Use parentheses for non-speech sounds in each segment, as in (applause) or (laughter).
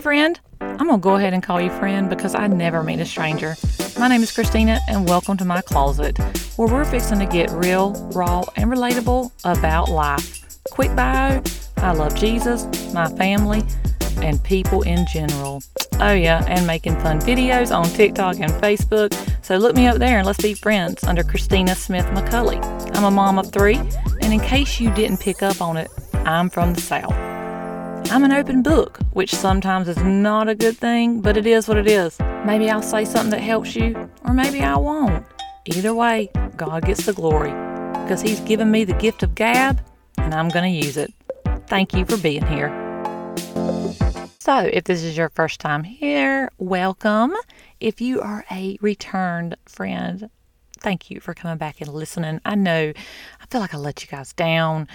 Hey, friend. I'm going to go ahead and call you friend because I never meet a stranger. My name is Christina, and welcome to my closet, where we're fixing to get real, raw, and relatable about life. Quick bio I love Jesus, my family, and people in general. Oh, yeah, and making fun videos on TikTok and Facebook. So look me up there and let's be friends under Christina Smith McCulley. I'm a mom of three, and in case you didn't pick up on it, I'm from the South. I'm an open book, which sometimes is not a good thing, but it is what it is. Maybe I'll say something that helps you, or maybe I won't. Either way, God gets the glory because He's given me the gift of gab, and I'm going to use it. Thank you for being here. So, if this is your first time here, welcome. If you are a returned friend, thank you for coming back and listening. I know I feel like I let you guys down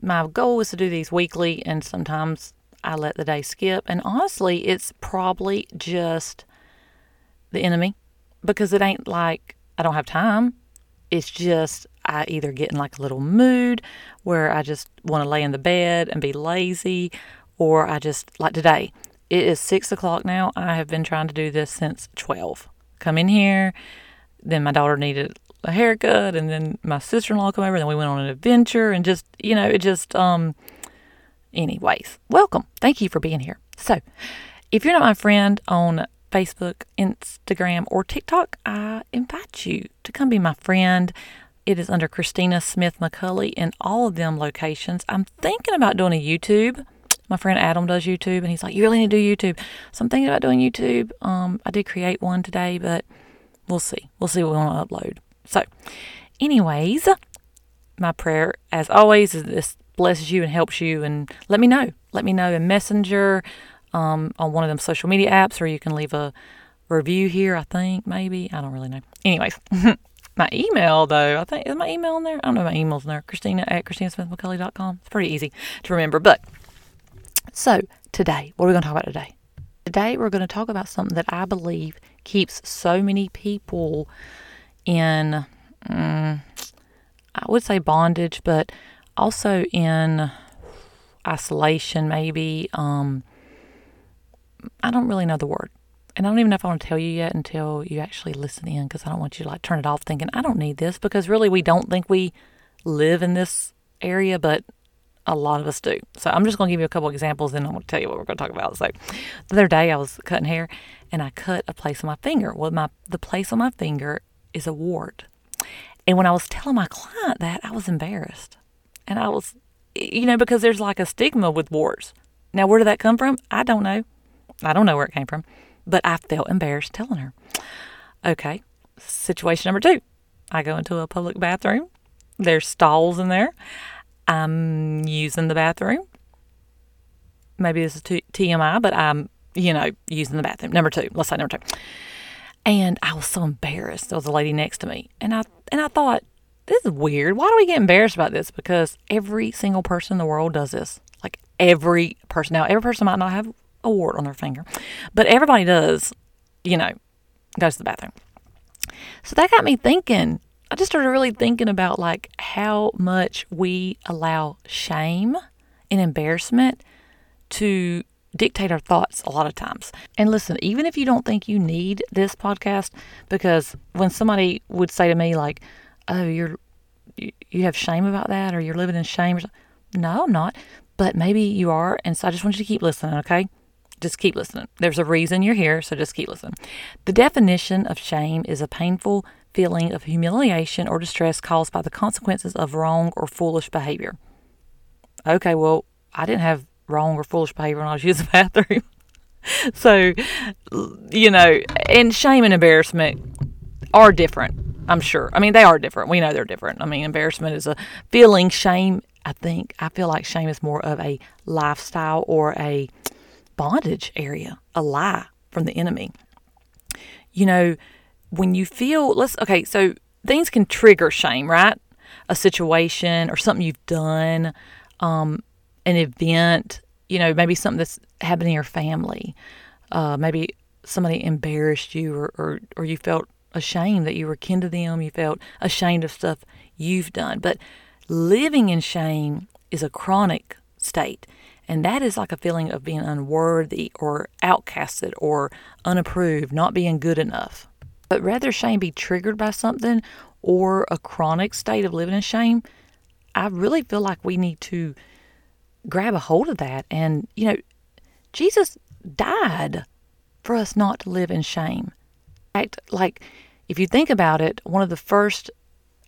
my goal is to do these weekly, and sometimes I let the day skip. And honestly, it's probably just the enemy because it ain't like I don't have time. It's just I either get in like a little mood where I just want to lay in the bed and be lazy, or I just like today. It is six o'clock now. I have been trying to do this since 12. Come in here. Then my daughter needed a haircut and then my sister-in-law come over and then we went on an adventure and just you know it just um anyways welcome. Thank you for being here. So if you're not my friend on facebook instagram or tiktok i invite you to come be my friend. It is under christina smith mcculley in all of them locations. I'm thinking about doing a youtube. My friend adam does youtube and he's like you really need to do youtube. So i'm thinking about doing youtube. Um i did create one today but we'll see. We'll see what we want to upload so, anyways, my prayer, as always, is this blesses you and helps you. And let me know. Let me know in Messenger, um, on one of them social media apps, or you can leave a review here. I think maybe I don't really know. Anyways, (laughs) my email though, I think is my email in there. I don't know my email's in there. Christina at ChristinaSmithMcCulley.com. It's pretty easy to remember. But so today, what are we going to talk about today? Today, we're going to talk about something that I believe keeps so many people in, um, I would say bondage, but also in isolation, maybe. Um, I don't really know the word. And I don't even know if I want to tell you yet until you actually listen in because I don't want you to like turn it off thinking, I don't need this because really we don't think we live in this area, but a lot of us do. So I'm just going to give you a couple examples and I'm going to tell you what we're going to talk about. So the other day I was cutting hair and I cut a place on my finger. Well, my the place on my finger is a wart. And when I was telling my client that, I was embarrassed. And I was, you know, because there's like a stigma with warts. Now, where did that come from? I don't know. I don't know where it came from, but I felt embarrassed telling her. Okay, situation number two I go into a public bathroom, there's stalls in there. I'm using the bathroom. Maybe this is TMI, but I'm, you know, using the bathroom. Number two, let's say number two. And I was so embarrassed. There was a lady next to me. And I and I thought, this is weird. Why do we get embarrassed about this? Because every single person in the world does this. Like every person. Now, every person might not have a wart on their finger, but everybody does, you know, goes to the bathroom. So that got me thinking. I just started really thinking about like how much we allow shame and embarrassment to dictate our thoughts a lot of times. And listen, even if you don't think you need this podcast, because when somebody would say to me like, "Oh, you're you have shame about that, or you're living in shame," no, I'm not. But maybe you are, and so I just want you to keep listening. Okay, just keep listening. There's a reason you're here, so just keep listening. The definition of shame is a painful feeling of humiliation or distress caused by the consequences of wrong or foolish behavior. Okay, well, I didn't have wrong or foolish behavior when I was using the (laughs) bathroom. so, you know, and shame and embarrassment are different, I'm sure. I mean, they are different. We know they're different. I mean, embarrassment is a feeling, shame, I think, I feel like shame is more of a lifestyle or a bondage area, a lie from the enemy. You know, when you feel, let's, okay, so things can trigger shame, right? A situation or something you've done. Um, an event, you know, maybe something that's happened in your family, uh, maybe somebody embarrassed you or, or, or you felt ashamed that you were kin to them, you felt ashamed of stuff you've done. But living in shame is a chronic state. And that is like a feeling of being unworthy or outcasted or unapproved, not being good enough. But rather shame be triggered by something or a chronic state of living in shame, I really feel like we need to grab a hold of that. And, you know, Jesus died for us not to live in shame. In fact, like, if you think about it, one of the first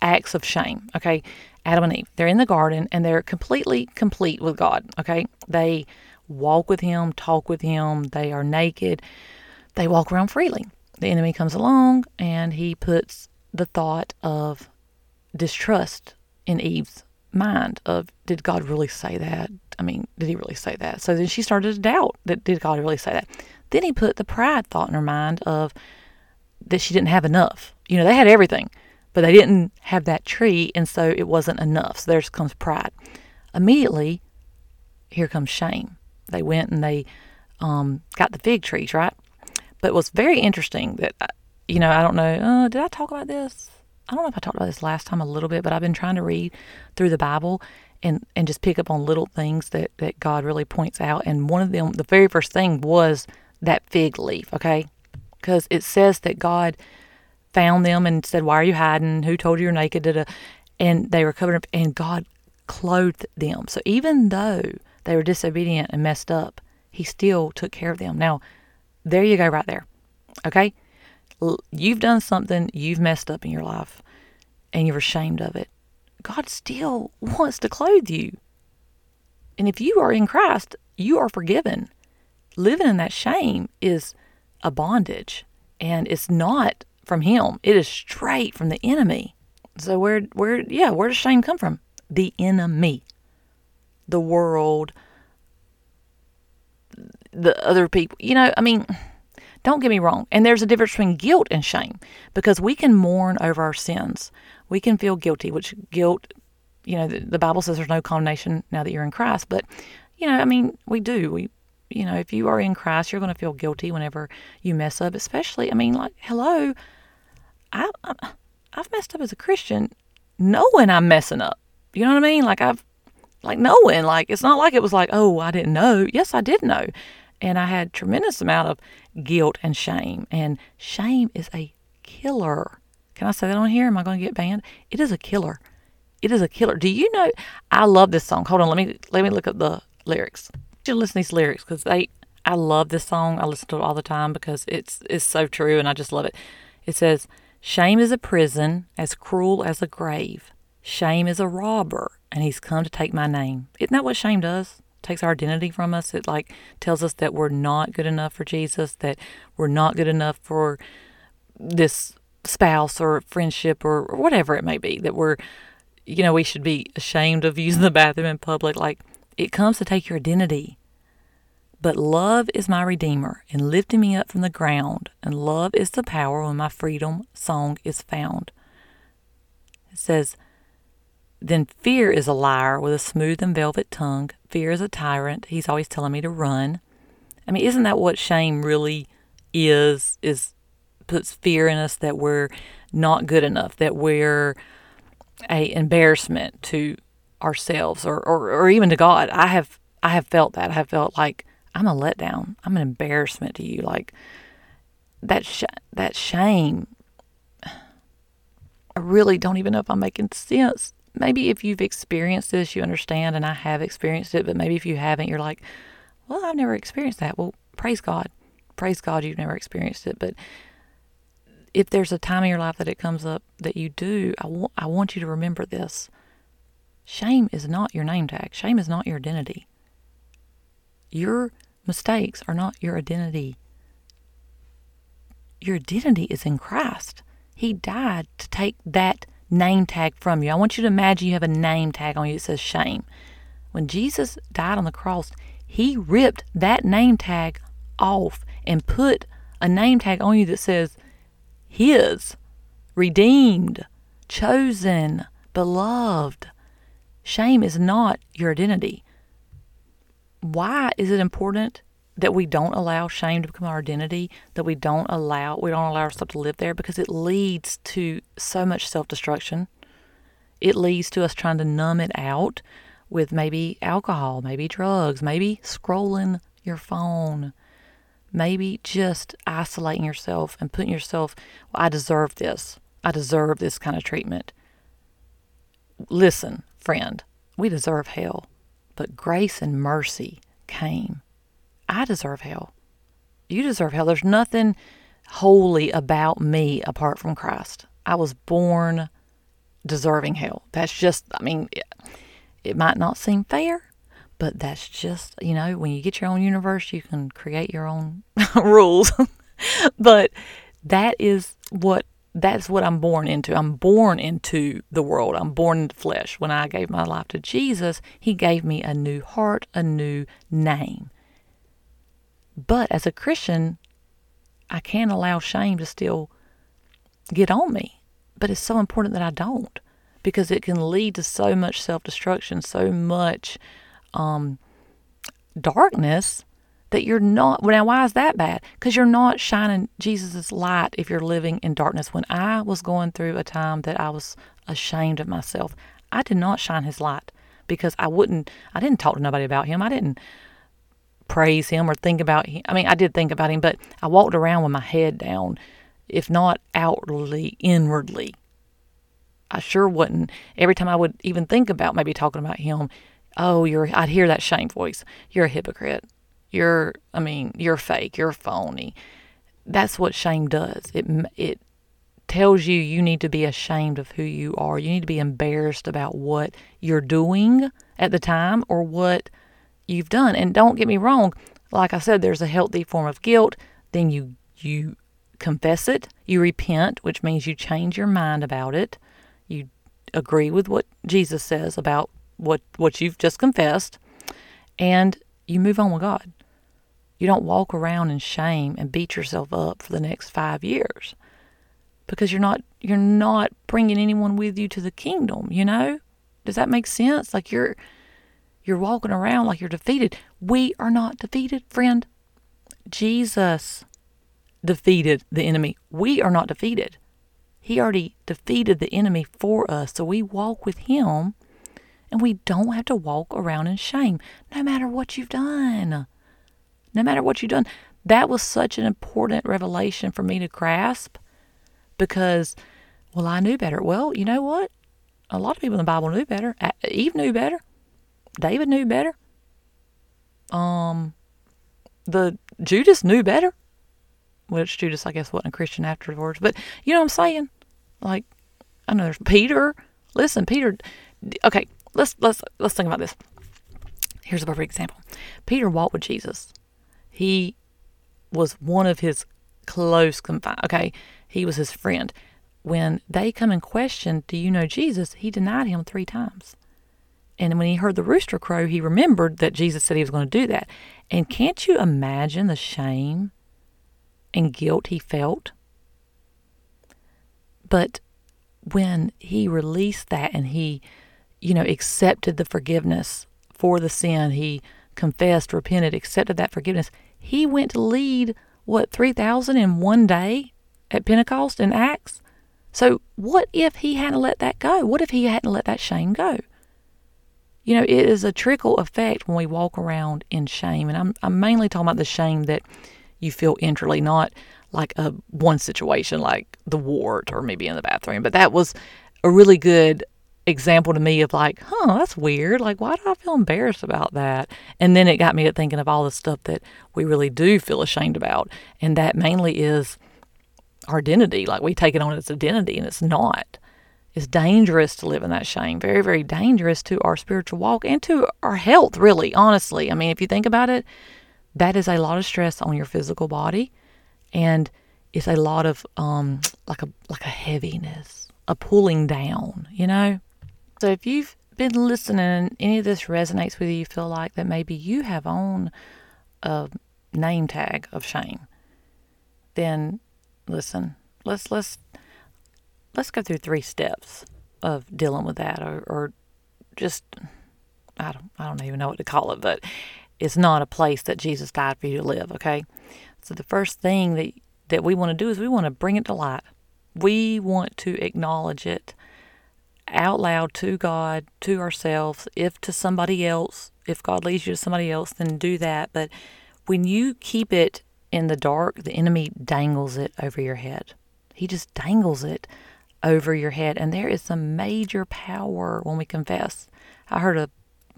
acts of shame, okay, Adam and Eve, they're in the garden and they're completely complete with God, okay? They walk with Him, talk with Him, they are naked, they walk around freely. The enemy comes along and he puts the thought of distrust in Eve's mind of did God really say that? I mean, did he really say that? So then she started to doubt that did God really say that? Then he put the pride thought in her mind of that she didn't have enough. You know, they had everything, but they didn't have that tree, and so it wasn't enough. So there comes pride. Immediately, here comes shame. They went and they um, got the fig trees, right? But it was very interesting that, uh, you know, I don't know, uh, did I talk about this? I don't know if I talked about this last time a little bit, but I've been trying to read through the Bible and, and just pick up on little things that, that God really points out. And one of them, the very first thing was that fig leaf, okay? Because it says that God found them and said, Why are you hiding? Who told you you're naked? Da-da. And they were covered up, and God clothed them. So even though they were disobedient and messed up, He still took care of them. Now, there you go, right there. Okay? You've done something, you've messed up in your life, and you're ashamed of it. God still wants to clothe you. And if you are in Christ, you are forgiven. Living in that shame is a bondage, and it's not from Him. It is straight from the enemy. So where, where, yeah, where does shame come from? The enemy, the world, the other people. You know, I mean, don't get me wrong. And there's a difference between guilt and shame because we can mourn over our sins we can feel guilty, which guilt, you know, the, the Bible says there's no condemnation now that you're in Christ. But, you know, I mean, we do. We, you know, if you are in Christ, you're going to feel guilty whenever you mess up, especially, I mean, like, hello, I, I, I've messed up as a Christian knowing I'm messing up. You know what I mean? Like, I've, like, knowing, like, it's not like it was like, oh, I didn't know. Yes, I did know. And I had tremendous amount of guilt and shame. And shame is a killer. Can I say that on here? Am I going to get banned? It is a killer. It is a killer. Do you know? I love this song. Hold on. Let me let me look up the lyrics. You listen to these lyrics because they. I love this song. I listen to it all the time because it's it's so true and I just love it. It says, "Shame is a prison as cruel as a grave. Shame is a robber, and he's come to take my name." Isn't that what shame does? Takes our identity from us. It like tells us that we're not good enough for Jesus, that we're not good enough for this spouse or friendship or, or whatever it may be that we're you know we should be ashamed of using the bathroom in public. Like it comes to take your identity. But love is my redeemer and lifting me up from the ground and love is the power when my freedom song is found. It says then fear is a liar with a smooth and velvet tongue fear is a tyrant he's always telling me to run i mean isn't that what shame really is is puts fear in us that we're not good enough, that we're a embarrassment to ourselves or, or, or even to God. I have I have felt that. I have felt like I'm a letdown. I'm an embarrassment to you. Like that sh- that shame. I really don't even know if I'm making sense. Maybe if you've experienced this, you understand, and I have experienced it. But maybe if you haven't, you're like, "Well, I've never experienced that." Well, praise God, praise God, you've never experienced it. But if there's a time in your life that it comes up that you do, I, w- I want you to remember this. Shame is not your name tag. Shame is not your identity. Your mistakes are not your identity. Your identity is in Christ. He died to take that name tag from you. I want you to imagine you have a name tag on you that says shame. When Jesus died on the cross, he ripped that name tag off and put a name tag on you that says his, redeemed, chosen, beloved. Shame is not your identity. Why is it important that we don't allow shame to become our identity, that we don't allow we don't allow ourselves to live there because it leads to so much self-destruction. It leads to us trying to numb it out. with maybe alcohol, maybe drugs, maybe scrolling your phone, maybe just isolating yourself and putting yourself, well, I deserve this. I deserve this kind of treatment. Listen, friend, we deserve hell, but grace and mercy came. I deserve hell. You deserve hell. There's nothing holy about me apart from Christ. I was born deserving hell. That's just, I mean, it, it might not seem fair, but that's just, you know, when you get your own universe, you can create your own (laughs) rules. (laughs) but that is what that's what I'm born into. I'm born into the world. I'm born into flesh. When I gave my life to Jesus, He gave me a new heart, a new name. But as a Christian, I can't allow shame to still get on me. But it's so important that I don't because it can lead to so much self destruction, so much um, darkness that you're not. Now, why is that bad? Because you're not shining Jesus' light if you're living in darkness. When I was going through a time that I was ashamed of myself, I did not shine his light because I wouldn't, I didn't talk to nobody about him. I didn't praise him or think about him. I mean, I did think about him, but I walked around with my head down, if not outwardly, inwardly. I sure wouldn't. Every time I would even think about maybe talking about him, oh, you're, I'd hear that shame voice. You're a hypocrite. You're, I mean, you're fake. You're phony. That's what shame does. It, it tells you you need to be ashamed of who you are. You need to be embarrassed about what you're doing at the time or what you've done. And don't get me wrong, like I said, there's a healthy form of guilt. Then you you confess it, you repent, which means you change your mind about it. You agree with what Jesus says about what what you've just confessed, and you move on with God. You don't walk around in shame and beat yourself up for the next 5 years because you're not you're not bringing anyone with you to the kingdom, you know? Does that make sense? Like you're you're walking around like you're defeated. We are not defeated, friend. Jesus defeated the enemy. We are not defeated. He already defeated the enemy for us. So we walk with him and we don't have to walk around in shame no matter what you've done. No matter what you've done. That was such an important revelation for me to grasp because, well, I knew better. Well, you know what? A lot of people in the Bible knew better. Eve knew better. David knew better. Um, the Judas knew better. Which Judas, I guess, wasn't a Christian afterwards. But you know what I'm saying? Like, I know there's Peter. Listen, Peter. Okay, let's let's let's think about this. Here's a perfect example. Peter walked with Jesus. He was one of his close confines. Okay, he was his friend. When they come and question, "Do you know Jesus?" He denied him three times. And when he heard the rooster crow, he remembered that Jesus said he was going to do that. And can't you imagine the shame and guilt he felt? But when he released that and he you know, accepted the forgiveness for the sin. He confessed, repented, accepted that forgiveness. He went to lead, what, 3,000 in one day at Pentecost in Acts? So, what if he hadn't let that go? What if he hadn't let that shame go? You know, it is a trickle effect when we walk around in shame. And I'm, I'm mainly talking about the shame that you feel inwardly, not like a one situation like the wart or maybe in the bathroom. But that was a really good example to me of like, huh, that's weird. Like, why do I feel embarrassed about that? And then it got me to thinking of all the stuff that we really do feel ashamed about. And that mainly is our identity. Like, we take it on as identity, and it's not. It's dangerous to live in that shame. Very, very dangerous to our spiritual walk and to our health, really, honestly. I mean, if you think about it, that is a lot of stress on your physical body. And it's a lot of um (tsk) like a like a heaviness, a pulling down, you know? So if you've been listening and any of this resonates with you, you feel like that maybe you have on a name tag of shame, then listen, let's let's let's go through three steps of dealing with that or, or just I don't I don't even know what to call it, but it's not a place that Jesus died for you to live, okay? So the first thing that that we want to do is we want to bring it to light. We want to acknowledge it out loud to God, to ourselves. If to somebody else, if God leads you to somebody else, then do that. But when you keep it in the dark, the enemy dangles it over your head. He just dangles it over your head. And there is some major power when we confess. I heard a,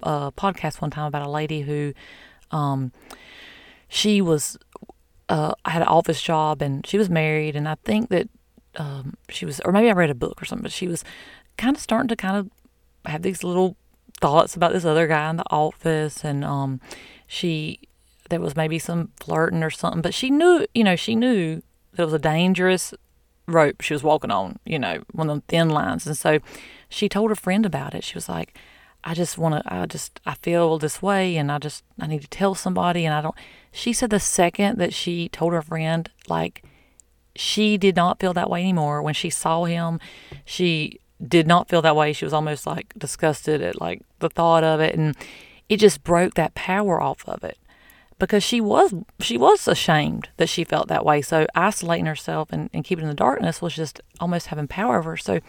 a podcast one time about a lady who um, she was uh, had an office job and she was married, and I think that um, she was, or maybe I read a book or something, but she was kind of starting to kind of have these little thoughts about this other guy in the office, and um, she there was maybe some flirting or something, but she knew, you know, she knew that it was a dangerous rope she was walking on, you know, one of the thin lines, and so she told a friend about it. She was like, I just want to, I just, I feel this way and I just, I need to tell somebody. And I don't, she said the second that she told her friend, like, she did not feel that way anymore. When she saw him, she did not feel that way. She was almost like disgusted at like the thought of it. And it just broke that power off of it because she was, she was ashamed that she felt that way. So isolating herself and, and keeping in the darkness was just almost having power over her. So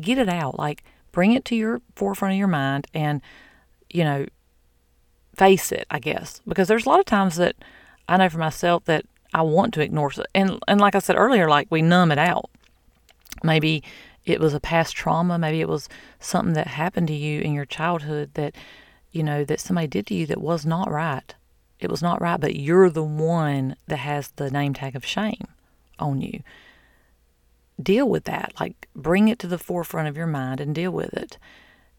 get it out. Like, bring it to your forefront of your mind and, you know, face it, I guess. Because there's a lot of times that I know for myself that I want to ignore. And, and like I said earlier, like we numb it out. Maybe it was a past trauma. Maybe it was something that happened to you in your childhood that, you know, that somebody did to you that was not right. It was not right, but you're the one that has the name tag of shame on you deal with that. Like bring it to the forefront of your mind and deal with it.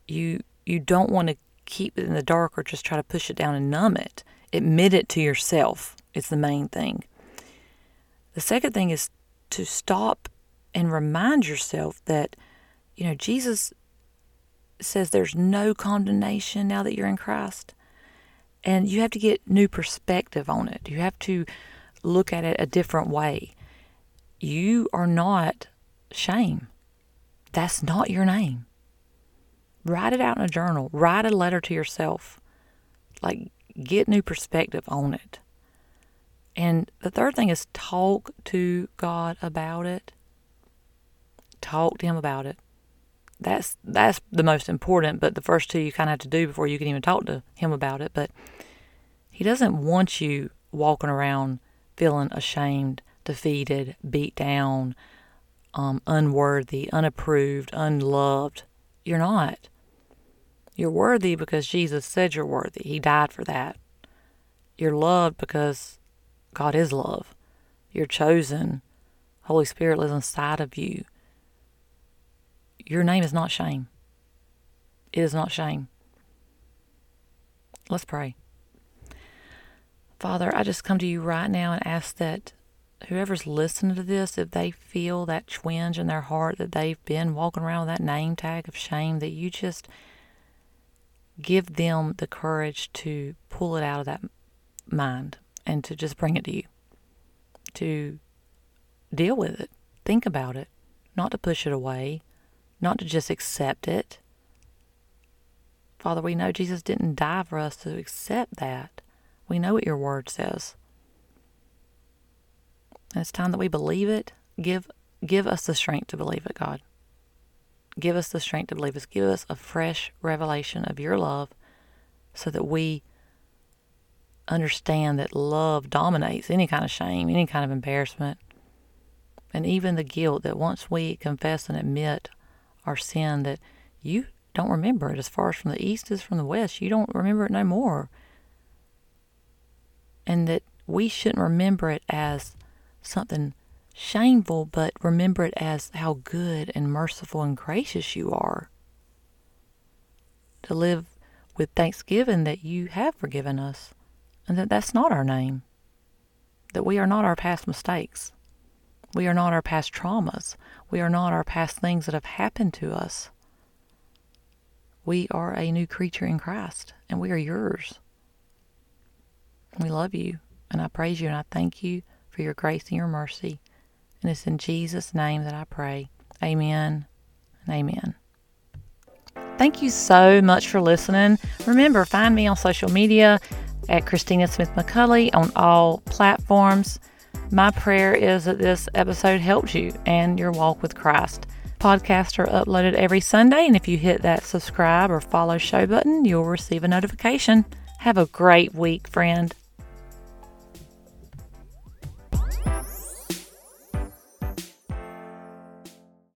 You you don't want to keep it in the dark or just try to push it down and numb it. Admit it to yourself. It's the main thing. The second thing is to stop and remind yourself that you know Jesus says there's no condemnation now that you're in Christ. And you have to get new perspective on it. You have to look at it a different way you are not shame. That's not your name. Write it out in a journal. Write a letter to yourself. Like, get new perspective on it. And the third thing is talk to God about it. Talk to Him about it. That's that's the most important. But the first two you kind of have to do before you can even talk to Him about it. But He doesn't want you walking around feeling ashamed defeated, beat down, um, unworthy, unapproved, unloved. You're not. You're worthy because Jesus said you're worthy. He died for that. You're loved because God is love. You're chosen. Holy Spirit lives inside of you. Your name is not shame. It is not shame. Let's pray. Father, I just come to you right now and ask that whoever's listening to this, if they feel that twinge in their heart that they've been walking around with that name tag of shame, that you just give them the courage to pull it out of that mind and to just bring it to you, to deal with it, think about it, not to push it away, not to just accept it. Father, we know Jesus didn't die for us to accept that. We know what your word says. And it's time that we believe it. Give give us the strength to believe it, God. Give us the strength to believe it. Give us a fresh revelation of your love so that we understand that love dominates any kind of shame, any kind of embarrassment, and even the guilt that once we confess and admit our sin, that you don't remember it as far as from the east as from the west. You don't remember it no more. And that we shouldn't remember it as something shameful, but remember it as how good and merciful and gracious you are. To live with thanksgiving that you have forgiven us and that that's not our name. That we are not our past mistakes. We are not our past traumas. We are not our past things that have happened to us. We are a new creature in Christ and we are yours. We love you and I praise you and I thank you for your grace and your mercy. And it's in Jesus' name that I pray. Amen and amen. Thank you so much for listening. Remember, find me on social media at Christina Smith McCulley on all platforms. My prayer is that this episode helps you and your walk with Christ. podcasts are uploaded every Sunday, and if you hit that subscribe or follow show button, you'll receive a notification. Have a great week, friend.